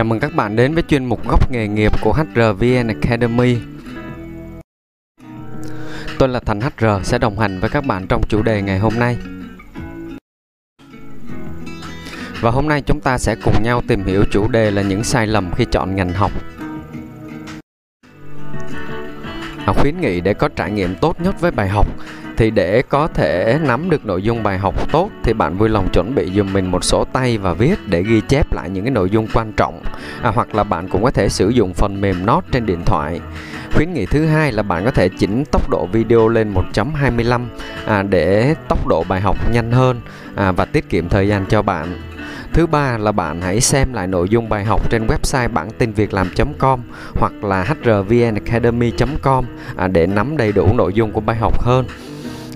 Chào mừng các bạn đến với chuyên mục góc nghề nghiệp của HRVN Academy. Tôi là Thành HR sẽ đồng hành với các bạn trong chủ đề ngày hôm nay. Và hôm nay chúng ta sẽ cùng nhau tìm hiểu chủ đề là những sai lầm khi chọn ngành học khuyến nghị để có trải nghiệm tốt nhất với bài học. Thì để có thể nắm được nội dung bài học tốt thì bạn vui lòng chuẩn bị dùm mình một sổ tay và viết để ghi chép lại những cái nội dung quan trọng. À, hoặc là bạn cũng có thể sử dụng phần mềm note trên điện thoại. Khuyến nghị thứ hai là bạn có thể chỉnh tốc độ video lên 1.25 à, để tốc độ bài học nhanh hơn à, và tiết kiệm thời gian cho bạn. Thứ ba là bạn hãy xem lại nội dung bài học trên website bản tin việc làm.com hoặc là hrvnacademy.com à, để nắm đầy đủ nội dung của bài học hơn.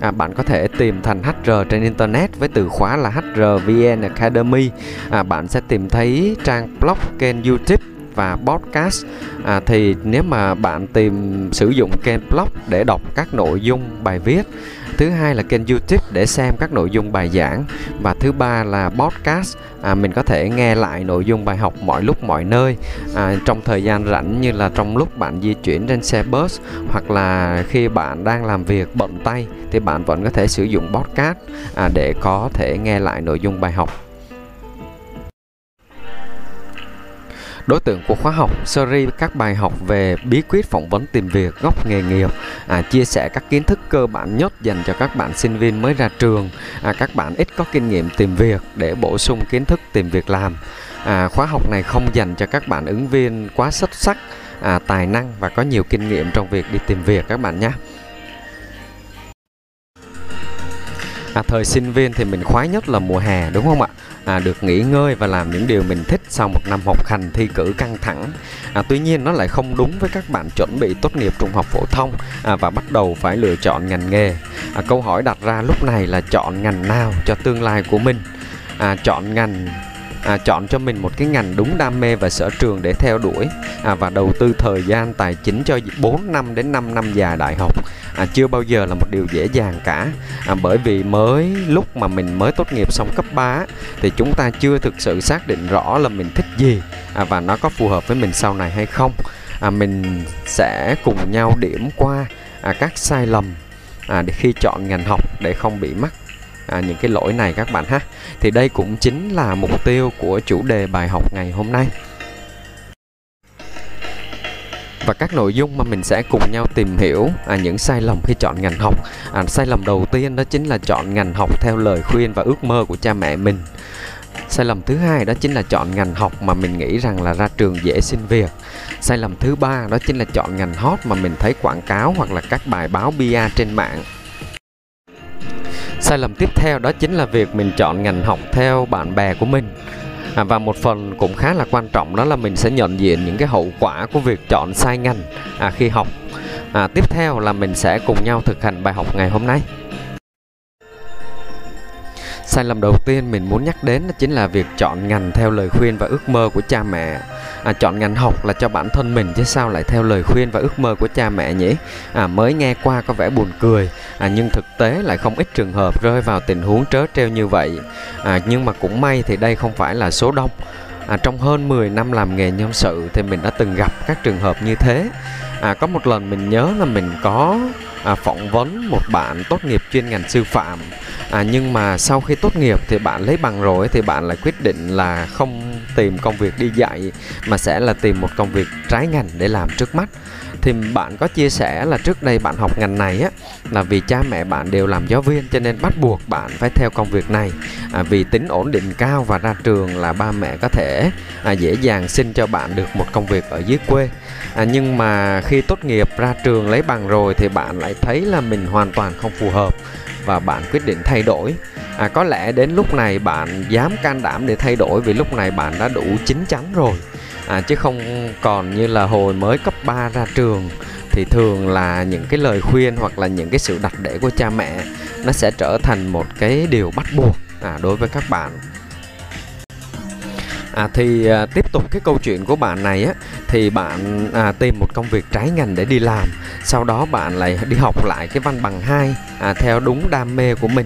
À, bạn có thể tìm thành HR trên internet với từ khóa là HRVN Academy. À, bạn sẽ tìm thấy trang blog kênh YouTube và podcast. À, thì nếu mà bạn tìm sử dụng kênh blog để đọc các nội dung bài viết thứ hai là kênh youtube để xem các nội dung bài giảng và thứ ba là podcast. À, mình có thể nghe lại nội dung bài học mọi lúc mọi nơi à, trong thời gian rảnh như là trong lúc bạn di chuyển trên xe bus hoặc là khi bạn đang làm việc bận tay thì bạn vẫn có thể sử dụng podcast à, để có thể nghe lại nội dung bài học. Đối tượng của khóa học series các bài học về bí quyết phỏng vấn tìm việc góc nghề nghiệp, à, chia sẻ các kiến thức cơ bản nhất dành cho các bạn sinh viên mới ra trường, à, các bạn ít có kinh nghiệm tìm việc để bổ sung kiến thức tìm việc làm. À, khóa học này không dành cho các bạn ứng viên quá xuất sắc, à, tài năng và có nhiều kinh nghiệm trong việc đi tìm việc các bạn nhé. À, thời sinh viên thì mình khoái nhất là mùa hè đúng không ạ? À, được nghỉ ngơi và làm những điều mình thích sau một năm học hành thi cử căng thẳng. À, tuy nhiên nó lại không đúng với các bạn chuẩn bị tốt nghiệp trung học phổ thông à, và bắt đầu phải lựa chọn ngành nghề. À, câu hỏi đặt ra lúc này là chọn ngành nào cho tương lai của mình? À, chọn ngành à, chọn cho mình một cái ngành đúng đam mê và sở trường để theo đuổi. À, và đầu tư thời gian tài chính cho 4 năm đến 5 năm dài đại học. À, chưa bao giờ là một điều dễ dàng cả. À, bởi vì mới lúc mà mình mới tốt nghiệp xong cấp 3 thì chúng ta chưa thực sự xác định rõ là mình thích gì. À, và nó có phù hợp với mình sau này hay không. À, mình sẽ cùng nhau điểm qua à, các sai lầm à, để khi chọn ngành học để không bị mắc à, những cái lỗi này các bạn ha. Thì đây cũng chính là mục tiêu của chủ đề bài học ngày hôm nay. Và các nội dung mà mình sẽ cùng nhau tìm hiểu à, những sai lầm khi chọn ngành học. À, sai lầm đầu tiên đó chính là chọn ngành học theo lời khuyên và ước mơ của cha mẹ mình. Sai lầm thứ hai đó chính là chọn ngành học mà mình nghĩ rằng là ra trường dễ xin việc. Sai lầm thứ ba đó chính là chọn ngành hot mà mình thấy quảng cáo hoặc là các bài báo bia trên mạng sai lầm tiếp theo đó chính là việc mình chọn ngành học theo bạn bè của mình. À, và một phần cũng khá là quan trọng đó là mình sẽ nhận diện những cái hậu quả của việc chọn sai ngành à, khi học. À, tiếp theo là mình sẽ cùng nhau thực hành bài học ngày hôm nay. Sai lầm đầu tiên mình muốn nhắc đến đó chính là việc chọn ngành theo lời khuyên và ước mơ của cha mẹ à, chọn ngành học là cho bản thân mình chứ sao lại theo lời khuyên và ước mơ của cha mẹ nhỉ? À, mới nghe qua có vẻ buồn cười. À, nhưng thực tế lại không ít trường hợp rơi vào tình huống trớ trêu như vậy. À, nhưng mà cũng may thì đây không phải là số đông. À, trong hơn 10 năm làm nghề nhân sự thì mình đã từng gặp các trường hợp như thế. À, có một lần mình nhớ là mình có à, phỏng vấn một bạn tốt nghiệp chuyên ngành sư phạm. À, nhưng mà sau khi tốt nghiệp thì bạn lấy bằng rồi thì bạn lại quyết định là không tìm công việc đi dạy mà sẽ là tìm một công việc trái ngành để làm trước mắt thì bạn có chia sẻ là trước đây bạn học ngành này á là vì cha mẹ bạn đều làm giáo viên cho nên bắt buộc bạn phải theo công việc này. À, vì tính ổn định cao và ra trường là ba mẹ có thể à, dễ dàng xin cho bạn được một công việc ở dưới quê. À, nhưng mà khi tốt nghiệp ra trường lấy bằng rồi thì bạn lại thấy là mình hoàn toàn không phù hợp và bạn quyết định thay đổi. À, có lẽ đến lúc này bạn dám can đảm để thay đổi vì lúc này bạn đã đủ chín chắn rồi à, chứ không còn như là hồi mới cấp 3 ra trường thì thường là những cái lời khuyên hoặc là những cái sự đặt để của cha mẹ nó sẽ trở thành một cái điều bắt buộc à, đối với các bạn. À, thì à, tiếp tục cái câu chuyện của bạn này á thì bạn à, tìm một công việc trái ngành để đi làm sau đó bạn lại đi học lại cái văn bằng 2 à, theo đúng đam mê của mình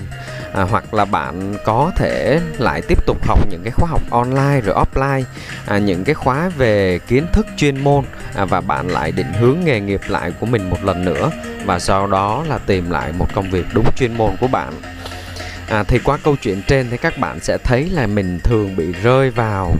à, hoặc là bạn có thể lại tiếp tục học những cái khóa học online rồi offline à, những cái khóa về kiến thức chuyên môn à, và bạn lại định hướng nghề nghiệp lại của mình một lần nữa và sau đó là tìm lại một công việc đúng chuyên môn của bạn. À, thì qua câu chuyện trên thì các bạn sẽ thấy là mình thường bị rơi vào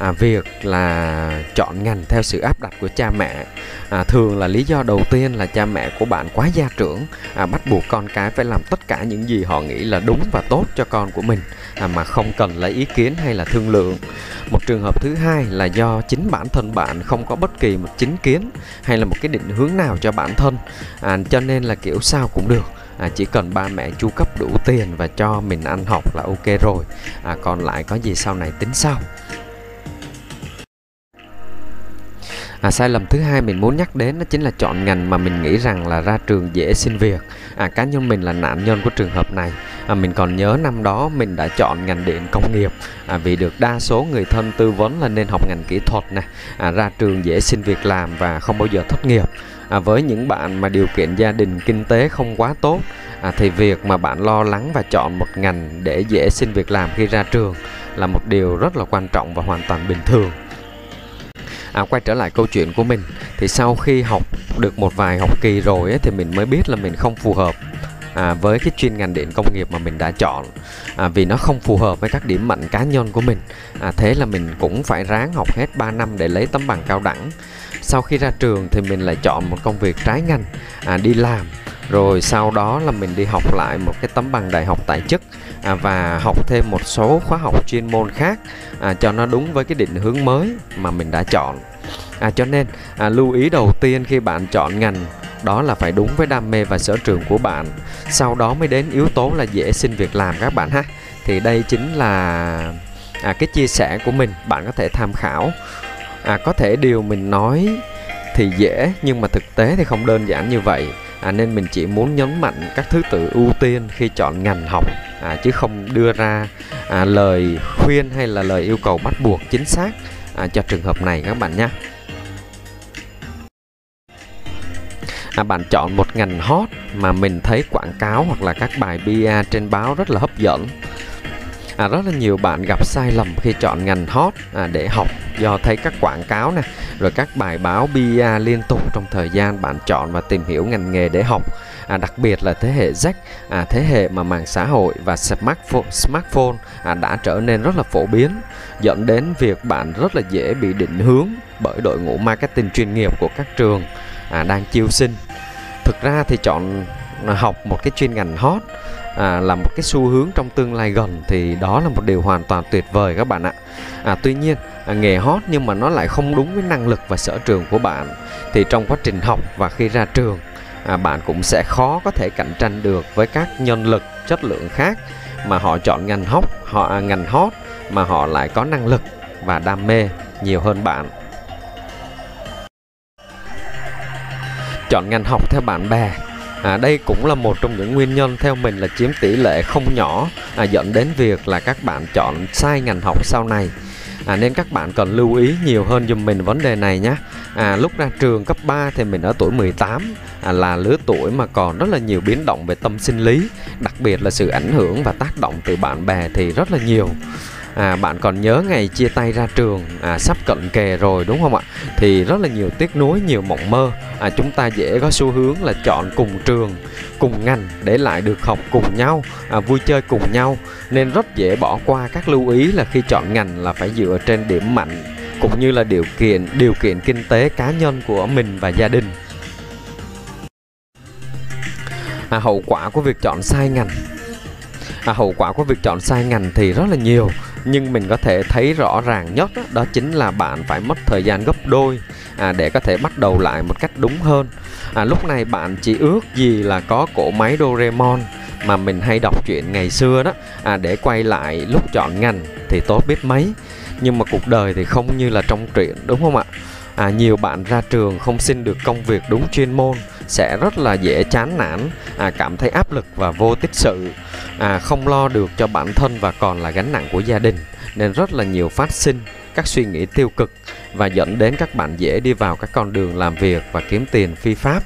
à, việc là chọn ngành theo sự áp đặt của cha mẹ. À, thường là lý do đầu tiên là cha mẹ của bạn quá gia trưởng. À, bắt buộc con cái phải làm tất cả những gì họ nghĩ là đúng và tốt cho con của mình à, mà không cần lấy ý kiến hay là thương lượng. Một trường hợp thứ hai là do chính bản thân bạn không có bất kỳ một chính kiến hay là một cái định hướng nào cho bản thân. À, cho nên là kiểu sao cũng được. À, chỉ cần ba mẹ chu cấp đủ tiền và cho mình ăn học là ok rồi. À, còn lại có gì sau này tính sau. À, sai lầm thứ hai mình muốn nhắc đến đó chính là chọn ngành mà mình nghĩ rằng là ra trường dễ xin việc. À, cá nhân mình là nạn nhân của trường hợp này. À, mình còn nhớ năm đó mình đã chọn ngành điện công nghiệp. À, vì được đa số người thân tư vấn là nên học ngành kỹ thuật nè. À, ra trường dễ xin việc làm và không bao giờ thất nghiệp. À, với những bạn mà điều kiện gia đình kinh tế không quá tốt à, thì việc mà bạn lo lắng và chọn một ngành để dễ xin việc làm khi ra trường là một điều rất là quan trọng và hoàn toàn bình thường à, quay trở lại câu chuyện của mình. Thì sau khi học được một vài học kỳ rồi ấy, thì mình mới biết là mình không phù hợp à, với cái chuyên ngành điện công nghiệp mà mình đã chọn. À, vì nó không phù hợp với các điểm mạnh cá nhân của mình. À, thế là mình cũng phải ráng học hết 3 năm để lấy tấm bằng cao đẳng. Sau khi ra trường thì mình lại chọn một công việc trái ngành à, đi làm rồi sau đó là mình đi học lại một cái tấm bằng đại học tại chức à, và học thêm một số khóa học chuyên môn khác à, cho nó đúng với cái định hướng mới mà mình đã chọn. À, cho nên à, lưu ý đầu tiên khi bạn chọn ngành đó là phải đúng với đam mê và sở trường của bạn. Sau đó mới đến yếu tố là dễ xin việc làm các bạn ha. Thì đây chính là à, cái chia sẻ của mình bạn có thể tham khảo. À, có thể điều mình nói thì dễ nhưng mà thực tế thì không đơn giản như vậy à, nên mình chỉ muốn nhấn mạnh các thứ tự ưu tiên khi chọn ngành học. À, chứ không đưa ra à, lời khuyên hay là lời yêu cầu bắt buộc chính xác à, cho trường hợp này các bạn nhé. À, bạn chọn một ngành hot mà mình thấy quảng cáo hoặc là các bài bia trên báo rất là hấp dẫn. À, rất là nhiều bạn gặp sai lầm khi chọn ngành hot à, để học do thấy các quảng cáo nè rồi các bài báo bia liên tục trong thời gian bạn chọn và tìm hiểu ngành nghề để học. À, đặc biệt là thế hệ Z à, thế hệ mà mạng xã hội và smartphone, smartphone à, đã trở nên rất là phổ biến dẫn đến việc bạn rất là dễ bị định hướng bởi đội ngũ marketing chuyên nghiệp của các trường à, đang chiêu sinh. Thực ra thì chọn học một cái chuyên ngành hot à, là một cái xu hướng trong tương lai gần thì đó là một điều hoàn toàn tuyệt vời các bạn ạ. À, tuy nhiên à, nghề hot nhưng mà nó lại không đúng với năng lực và sở trường của bạn. Thì trong quá trình học và khi ra trường à, bạn cũng sẽ khó có thể cạnh tranh được với các nhân lực chất lượng khác mà họ chọn ngành hot họ à, ngành hot mà họ lại có năng lực và đam mê nhiều hơn bạn. Chọn ngành học theo bạn bè À, đây cũng là một trong những nguyên nhân theo mình là chiếm tỷ lệ không nhỏ à, dẫn đến việc là các bạn chọn sai ngành học sau này. À, nên các bạn cần lưu ý nhiều hơn giùm mình vấn đề này nhé. À, lúc ra trường cấp 3 thì mình ở tuổi 18 à, là lứa tuổi mà còn rất là nhiều biến động về tâm sinh lý đặc biệt là sự ảnh hưởng và tác động từ bạn bè thì rất là nhiều à, bạn còn nhớ ngày chia tay ra trường à, sắp cận kề rồi đúng không ạ? Thì rất là nhiều tiếc nuối nhiều mộng mơ. À, chúng ta dễ có xu hướng là chọn cùng trường cùng ngành để lại được học cùng nhau à, vui chơi cùng nhau. Nên rất dễ bỏ qua các lưu ý là khi chọn ngành là phải dựa trên điểm mạnh cũng như là điều kiện điều kiện kinh tế cá nhân của mình và gia đình. À, hậu quả của việc chọn sai ngành. À, hậu quả của việc chọn sai ngành thì rất là nhiều nhưng mình có thể thấy rõ ràng nhất đó, đó chính là bạn phải mất thời gian gấp đôi à, để có thể bắt đầu lại một cách đúng hơn. À, lúc này bạn chỉ ước gì là có cổ máy Doraemon mà mình hay đọc truyện ngày xưa đó. À, để quay lại lúc chọn ngành thì tốt biết mấy. Nhưng mà cuộc đời thì không như là trong truyện đúng không ạ? À, nhiều bạn ra trường không xin được công việc đúng chuyên môn sẽ rất là dễ chán nản à, cảm thấy áp lực và vô tích sự à, không lo được cho bản thân và còn là gánh nặng của gia đình nên rất là nhiều phát sinh các suy nghĩ tiêu cực và dẫn đến các bạn dễ đi vào các con đường làm việc và kiếm tiền phi pháp.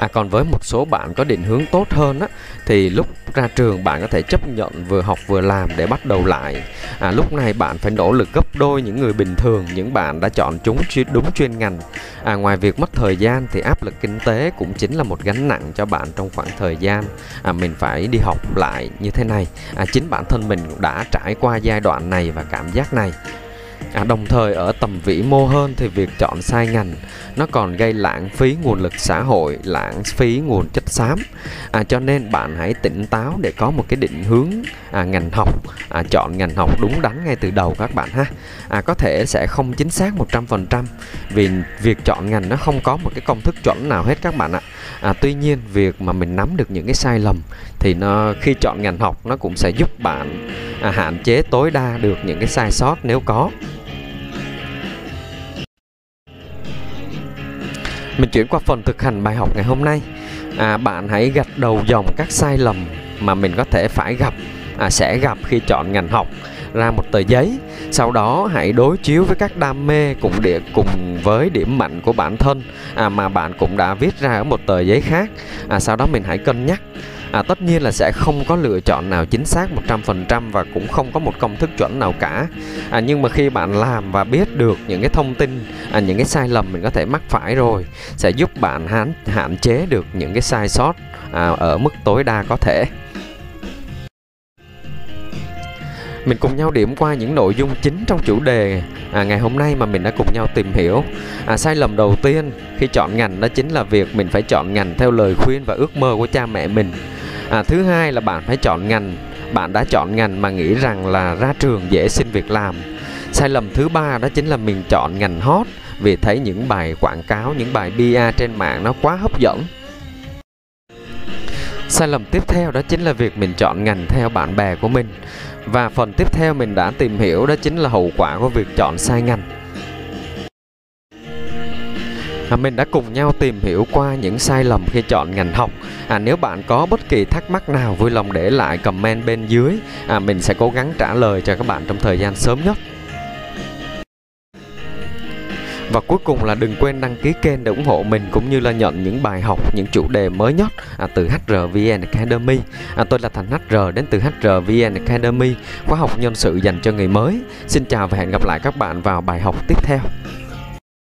À, còn với một số bạn có định hướng tốt hơn á, thì lúc ra trường bạn có thể chấp nhận vừa học vừa làm để bắt đầu lại. À, lúc này bạn phải nỗ lực gấp đôi những người bình thường, những bạn đã chọn chúng đúng chuyên ngành. À, ngoài việc mất thời gian thì áp lực kinh tế cũng chính là một gánh nặng cho bạn trong khoảng thời gian à, mình phải đi học lại như thế này. À, chính bản thân mình đã trải qua giai đoạn này và cảm giác này À, đồng thời ở tầm vĩ mô hơn thì việc chọn sai ngành nó còn gây lãng phí nguồn lực xã hội, lãng phí nguồn chất xám. À, cho nên bạn hãy tỉnh táo để có một cái định hướng à, ngành học, à, chọn ngành học đúng đắn ngay từ đầu các bạn ha. À, có thể sẽ không chính xác 100% vì việc chọn ngành nó không có một cái công thức chuẩn nào hết các bạn ạ. À, tuy nhiên việc mà mình nắm được những cái sai lầm thì nó khi chọn ngành học nó cũng sẽ giúp bạn à, hạn chế tối đa được những cái sai sót nếu có Mình chuyển qua phần thực hành bài học ngày hôm nay. À, bạn hãy gạch đầu dòng các sai lầm mà mình có thể phải gặp, à, sẽ gặp khi chọn ngành học ra một tờ giấy. Sau đó hãy đối chiếu với các đam mê cùng địa cùng với điểm mạnh của bản thân à, mà bạn cũng đã viết ra ở một tờ giấy khác. À, sau đó mình hãy cân nhắc à, tất nhiên là sẽ không có lựa chọn nào chính xác 100% và cũng không có một công thức chuẩn nào cả. À, nhưng mà khi bạn làm và biết được những cái thông tin à, những cái sai lầm mình có thể mắc phải rồi sẽ giúp bạn hạn hạn chế được những cái sai sót à, ở mức tối đa có thể. Mình cùng nhau điểm qua những nội dung chính trong chủ đề à, ngày hôm nay mà mình đã cùng nhau tìm hiểu. À, sai lầm đầu tiên khi chọn ngành đó chính là việc mình phải chọn ngành theo lời khuyên và ước mơ của cha mẹ mình à, thứ hai là bạn phải chọn ngành. Bạn đã chọn ngành mà nghĩ rằng là ra trường dễ xin việc làm. Sai lầm thứ ba đó chính là mình chọn ngành hot vì thấy những bài quảng cáo những bài bia trên mạng nó quá hấp dẫn. Sai lầm tiếp theo đó chính là việc mình chọn ngành theo bạn bè của mình. Và phần tiếp theo mình đã tìm hiểu đó chính là hậu quả của việc chọn sai ngành à, mình đã cùng nhau tìm hiểu qua những sai lầm khi chọn ngành học à, nếu bạn có bất kỳ thắc mắc nào vui lòng để lại comment bên dưới à, mình sẽ cố gắng trả lời cho các bạn trong thời gian sớm nhất và cuối cùng là đừng quên đăng ký kênh để ủng hộ mình cũng như là nhận những bài học, những chủ đề mới nhất à, từ HRVN Academy. À, tôi là Thành HR đến từ HRVN Academy, khóa học nhân sự dành cho người mới. Xin chào và hẹn gặp lại các bạn vào bài học tiếp theo.